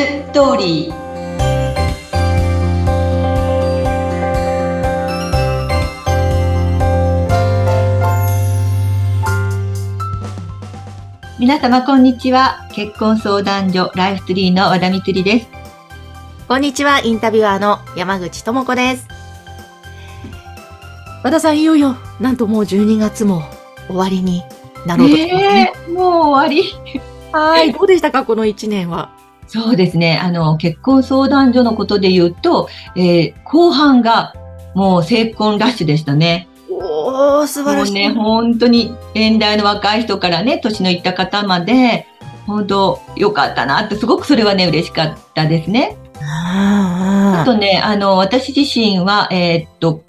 ストーリー皆様こんにちは結婚相談所ライフツリーの和田光ですこんにちはインタビュアーの山口智子です和田さんいよいよなんともう12月も終わりになろうとしますね、えー、もう終わりはいどうでしたかこの1年はそうですね。あの、結婚相談所のことで言うと、えー、後半がもう成婚ラッシュでしたね。おー、素晴らしい。もうね、本当に現代の若い人からね、年のいった方まで、本当良かったなって、すごくそれはね、嬉しかったですね。あとね、あの、私自身は、えー、っと、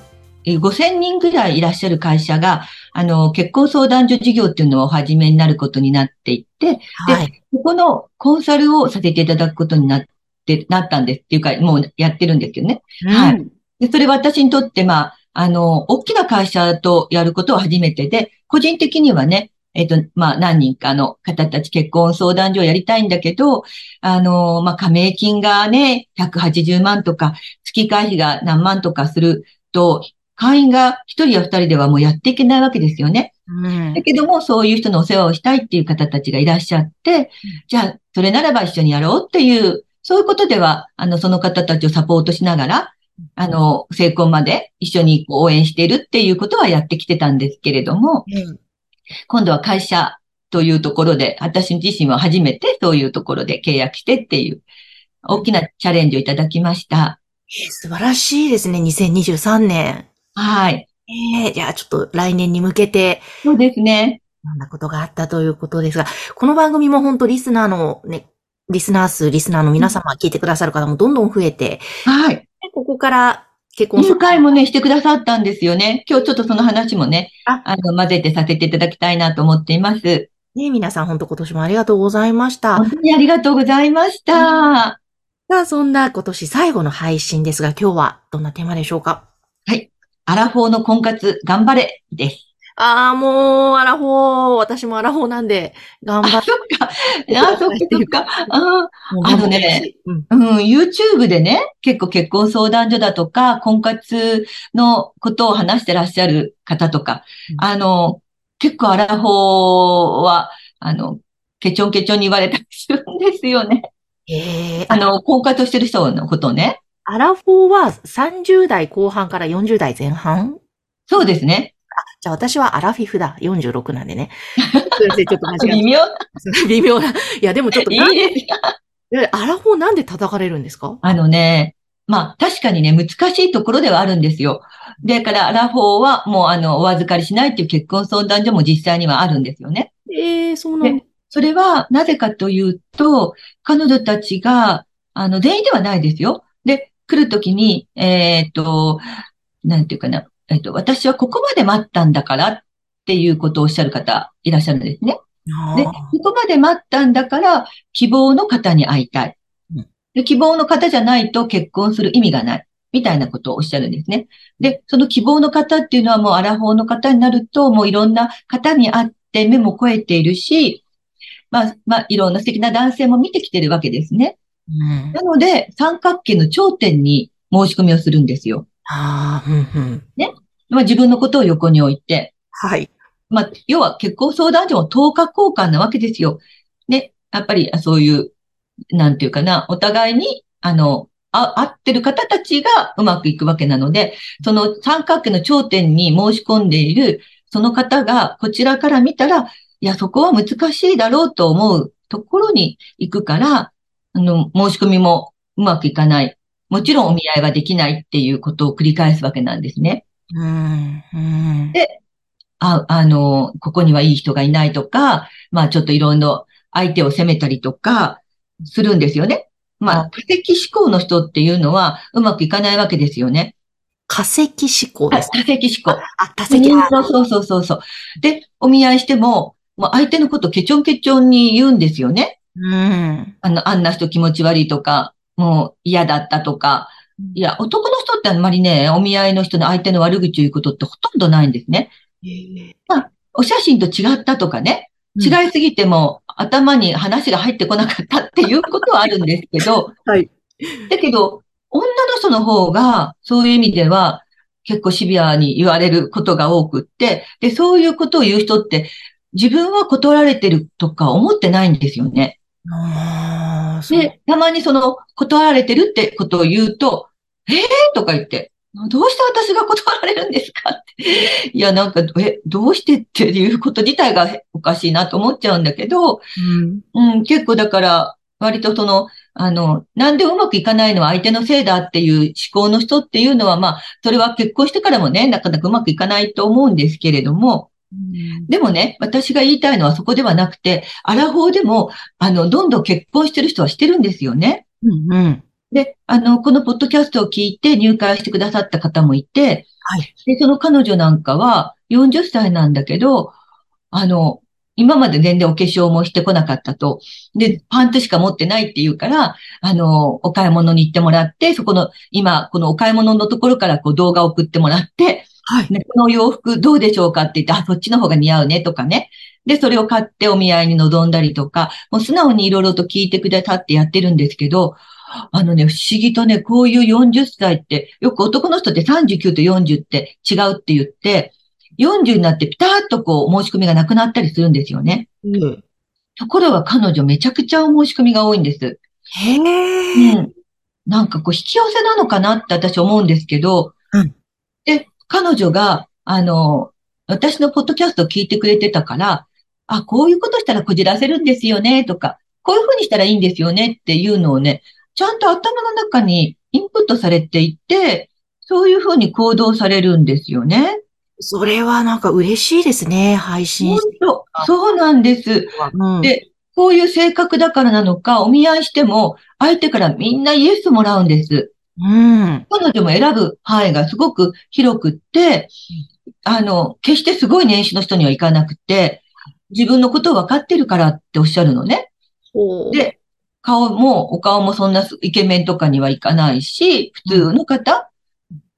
5000人ぐらいいらっしゃる会社が、あの、結婚相談所事業っていうのをお始めになることになっていて、はい、で、ここのコンサルをさせていただくことになって、なったんですっていうか、もうやってるんですけどね。うん、はい。で、それは私にとって、まあ、あの、大きな会社とやることは初めてで、個人的にはね、えっ、と、まあ、何人かの方たち結婚相談所をやりたいんだけど、あの、まあ、加盟金がね、180万とか、月会費が何万とかすると、会員が一人や二人ではもうやっていけないわけですよね。うん、だけども、そういう人のお世話をしたいっていう方たちがいらっしゃって、じゃあ、それならば一緒にやろうっていう、そういうことでは、あの、その方たちをサポートしながら、あの、成婚まで一緒に応援しているっていうことはやってきてたんですけれども、うん、今度は会社というところで、私自身は初めてそういうところで契約してっていう、大きなチャレンジをいただきました。えー、素晴らしいですね、2023年。はい。ええー、じゃあちょっと来年に向けて。そうですね。いろんなことがあったということですが、この番組も本当リスナーのね、リスナー数、リスナーの皆様、聞いてくださる方もどんどん増えて、はい。ここから結婚入会もね、してくださったんですよね。今日ちょっとその話もね、ああの、混ぜてさせていただきたいなと思っています。ね皆さん本当今年もありがとうございました。本当にありがとうございました。さあ、そんな今年最後の配信ですが、今日はどんなテーマでしょうか？はい。アラフォーの婚活頑張れです。ああ、もう、アラフォー、私もアラフォーなんで、頑張って。そっか。あ、そっか、そっか。ああのね、うん、うん、YouTube でね、結構結婚相談所だとか、婚活のことを話してらっしゃる方とか、うん、あの、結構アラフォーは、あの、ケチョンケチョンに言われたりするんですよね。ええー、あの、婚活してる人のことね。アラフォーは30代後半から40代前半そうですね。あ、じゃあ私はアラフィフだ。46な んでね。ちょっと間違え微妙？微妙な。いや、でもちょっと。いいですかアラフォーなんで叩かれるんですか？あのね、まあ確かにね、難しいところではあるんですよ。だからアラフォーはもうあの、お預かりしないっていう結婚相談所も実際にはあるんですよね。ええー、そうなんでそれはなぜかというと、彼女たちが、あの、全員ではないですよ。で、来るときに、えっ、と、なんていうかな、えっ、と、私はここまで待ったんだからっていうことをおっしゃる方いらっしゃるんですね。で、ここまで待ったんだから、希望の方に会いたい。で希望の方じゃないと結婚する意味がない。みたいなことをおっしゃるんですね。で、その希望の方っていうのはもうアラフォーの方になると、もういろんな方に会って目も超えているし、まあ、まあ、いろんな素敵な男性も見てきてるわけですね。なので、三角形の頂点に申し込みをするんですよ。ああ、うんうん。ね。まあ自分のことを横に置いて。はい。まあ、要は結婚相談所も等価交換なわけですよ。ね。やっぱり、そういう、なんていうかな、お互いに、あの、あ、合ってる方たちがうまくいくわけなので、その三角形の頂点に申し込んでいる、その方がこちらから見たら、いや、そこは難しいだろうと思うところに行くから、あの、申し込みもうまくいかない。もちろんお見合いはできないっていうことを繰り返すわけなんですね。うんうん、で、あ、あの、ここにはいい人がいないとか、まあちょっといろいろ相手を責めたりとかするんですよね。まあ、化石思考の人っていうのはうまくいかないわけですよね。化石思考ですか？化石思考。あ、化石そうそうそうそう。で、お見合いしても、もう相手のことケチョンケチョンに言うんですよね。うん。あの、あんな人気持ち悪いとか、もう嫌だったとか。いや、男の人ってあんまりね、お見合いの人の相手の悪口を言うことってほとんどないんですね。まあ、お写真と違ったとかね、違いすぎても、頭に話が入ってこなかったっていうことはあるんですけど、はい。だけど、女の人の方が、そういう意味では、結構シビアに言われることが多くって、で、そういうことを言う人って、自分は断られてるとか思ってないんですよね。で、たまにその、断られてるってことを言うと、ええー、とか言って、どうして私が断られるんですかって。いや、なんか、え、どうしてっていうこと自体がおかしいなと思っちゃうんだけど、うん、うん、結構だから、割とその、あの、なんでうまくいかないのは相手のせいだっていう思考の人っていうのは、まあ、それは結婚してからもね、なかなかうまくいかないと思うんですけれども、でもね、私が言いたいのはそこではなくて、アラフォーでも、あの、どんどん結婚してる人はしてるんですよね。うんうん、で、あの、このポッドキャストを聞いて入会してくださった方もいて、はい。で、その彼女なんかは40歳なんだけど、あの、今まで全然お化粧もしてこなかったと。で、パンツしか持ってないって言うから、あの、お買い物に行ってもらって、そこの、今、このお買い物のところからこう動画を送ってもらって、はい。ね、この洋服どうでしょうかって言って、あ、そっちの方が似合うねとかね。で、それを買ってお見合いに臨んだりとか、もう素直にいろいろと聞いてくださってやってるんですけど、あのね、不思議とね、こういう40歳って、よく男の人って39と40って違うって言って、40になってピタッとこう申し込みがなくなったりするんですよね。うん。ところが彼女めちゃくちゃお申し込みが多いんです。へえ。うん。なんかこう引き寄せなのかなって私思うんですけど、彼女が、あの、私のポッドキャストを聞いてくれてたから、あ、こういうことしたらこじらせるんですよね、とか、こういうふうにしたらいいんですよねっていうのをね、ちゃんと頭の中にインプットされていて、そういうふうに行動されるんですよね。それはなんか嬉しいですね、配信本当、そうなんです、うん。で、こういう性格だからなのか、お見合いしても、相手からみんなイエスもらうんです。うん。彼女も選ぶ範囲がすごく広くって、あの、決してすごい年収の人にはいかなくて、自分のことを分かってるからっておっしゃるのね。で、顔も、お顔もそんなイケメンとかにはいかないし、普通の方、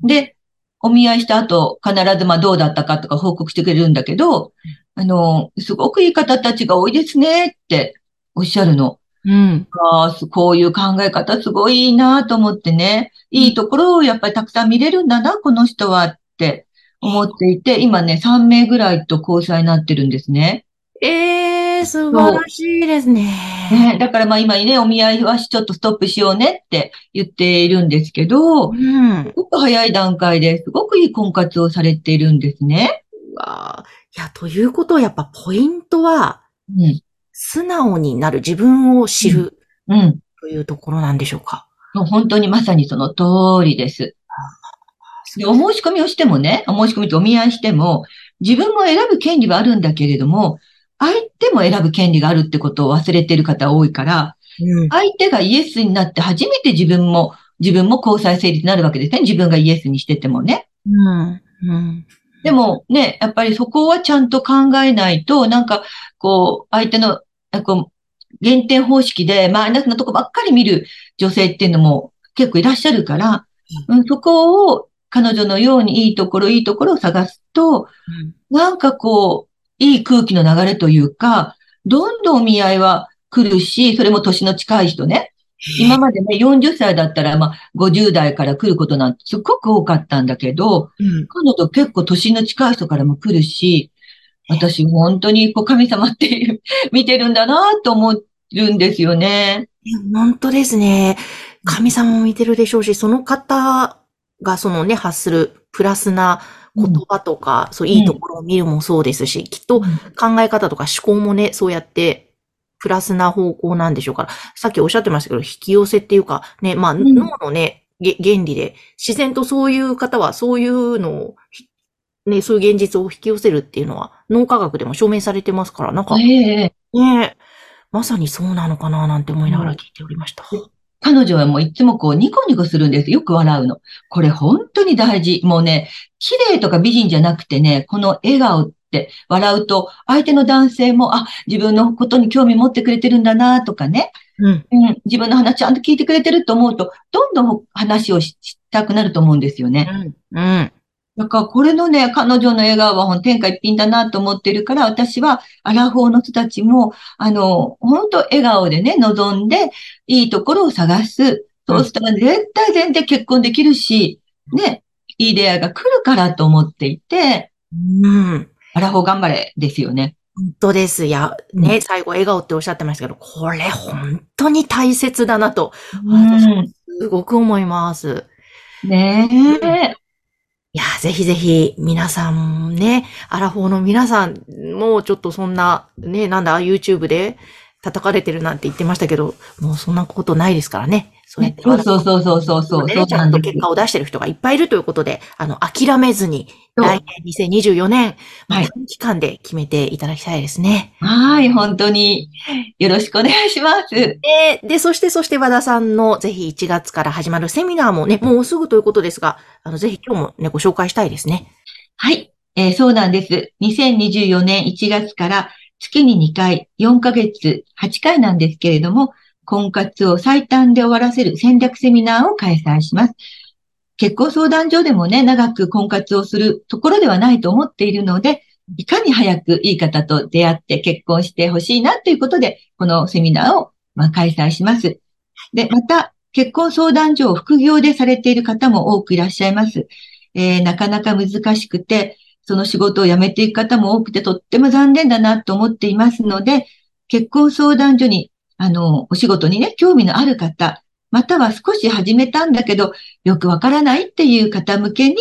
で、お見合いした後、必ずまあどうだったかとか報告してくれるんだけど、あの、すごくいい方たちが多いですねっておっしゃるの。うん。あこういう考え方すごいいいなと思ってね、いいところをやっぱりたくさん見れるんだな、この人はって思っていて、今ね、3名ぐらいと交際になってるんですね。ええー、素晴らしいですね。ね、だからまあ今ね、お見合いはちょっとストップしようねって言っているんですけど、うん、すごく早い段階ですごくいい婚活をされているんですね。うわいや、ということはやっぱポイントは、うん、素直になる、自分を知る、うん、うん、というところなんでしょうか？もう本当にまさにその通りです。で、お申し込みをしてもね、お申し込みとお見合いしても、自分も選ぶ権利はあるんだけれども、相手も選ぶ権利があるってことを忘れてる方多いから、うん、相手がイエスになって初めて自分も、自分も交際成立になるわけですね。自分がイエスにしててもね。うんうん、でもね、やっぱりそこはちゃんと考えないと、なんか、こう、相手の、こう、減点方式でマイナスなとこばっかり見る女性っていうのも結構いらっしゃるから、うん、そこを彼女のようにいいところ、いいところを探すと、うん、なんかこう、いい空気の流れというか、どんどんお見合いは来るし、それも年の近い人ね。今までね、40歳だったら、まあ、50代から来ることなんてすっごく多かったんだけど、うん、彼女結構年の近い人からも来るし、私本当にこう神様っていう、見てるんだなと思るんですよね。本当ですね。神様も見てるでしょうし、その方がそのね、発するプラスな言葉とか、そう、いいところを見るもそうですし、きっと考え方とか思考もね、そうやって、プラスな方向なんでしょうから、さっきおっしゃってましたけど、引き寄せっていうか、ね、まあ、脳のね、原理で、自然とそういう方は、そういうのを、ね、そういう現実を引き寄せるっていうのは、脳科学でも証明されてますから、なんか、ねまさにそうなのかななんて思いながら聞いておりました。彼女はもういつもこうニコニコするんです。よく笑うの。これ本当に大事。もうね、綺麗とか美人じゃなくてね、この笑顔って笑うと、相手の男性も、あ、自分のことに興味持ってくれてるんだなとかね、うん、うん、自分の話ちゃんと聞いてくれてると思うと、どんどん話をしたくなると思うんですよね。うん、うんだからこれのね、彼女の笑顔は天下一品だなと思ってるから、私はアラフォーの人たちも、あの、本当笑顔でね、望んで、いいところを探す。そうしたら絶対全然結婚できるし、ね、いい出会いが来るからと思っていて、うん。アラフォー頑張れですよね。本当です。いや、ね、最後笑顔っておっしゃってましたけど、これ本当に大切だなと、私すごく思います。ねえ。いや、ぜひぜひ、皆さんね、アラフォーの皆さん、もうちょっとそんな、ね、なんだ、YouTube で叩かれてるなんて言ってましたけど、もうそんなことないですからね。そうやって。そうそうそうそうそうそう、ね。ちゃんと結果を出してる人がいっぱいいるということで、あの、諦めずに、来年2024年、はい。短期間で決めていただきたいですね。はい、本当に。よろしくお願いします。で、で、そして、そして和田さんのぜひ1月から始まるセミナーもね、もうすぐということですが、あの、ぜひ今日もね、ご紹介したいですね。はい。えー、そうなんです。2024年1月から月に2回、4ヶ月、8回なんですけれども、婚活を最短で終わらせる戦略セミナーを開催します。結婚相談所でもね、長く婚活をするところではないと思っているので、いかに早くいい方と出会って結婚してほしいなということで、このセミナーをま開催します。で、また、結婚相談所を副業でされている方も多くいらっしゃいます。えー、なかなか難しくて、その仕事を辞めていく方も多くてとっても残念だなと思っていますので、結婚相談所にあの、お仕事にね、興味のある方、または少し始めたんだけど、よくわからないっていう方向けに、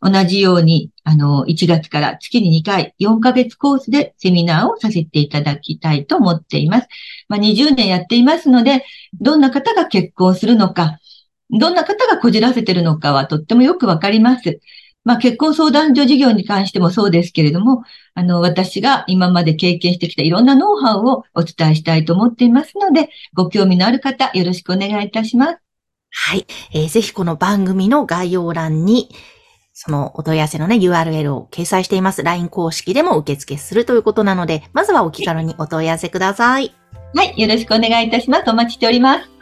同じように、あの、1月から月に2回、4ヶ月コースでセミナーをさせていただきたいと思っています。まあ、20年やっていますので、どんな方が結婚するのか、どんな方がこじらせてるのかはとってもよくわかります。まあ、結婚相談所事業に関してもそうですけれども、あの、私が今まで経験してきたいろんなノウハウをお伝えしたいと思っていますので、ご興味のある方、よろしくお願いいたします。はい。えー、ぜひこの番組の概要欄に、そのお問い合わせのね、URL を掲載しています。LINE 公式でも受付するということなので、まずはお気軽にお問い合わせください。はい。よろしくお願いいたします。お待ちしております。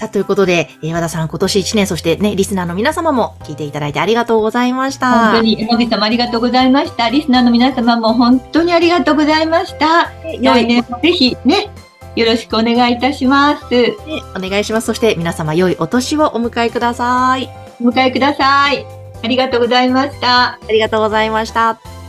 さあ、ということで、えー、和田さん、今年1年、そしてね、リスナーの皆様も聞いていただいてありがとうございました。本当に、山口様ありがとうございました。リスナーの皆様も本当にありがとうございました。来年ぜひね、よろしくお願いいたします。ね、お願いします。そして皆様良いお年をお迎えください。お迎えください。ありがとうございました。ありがとうございました。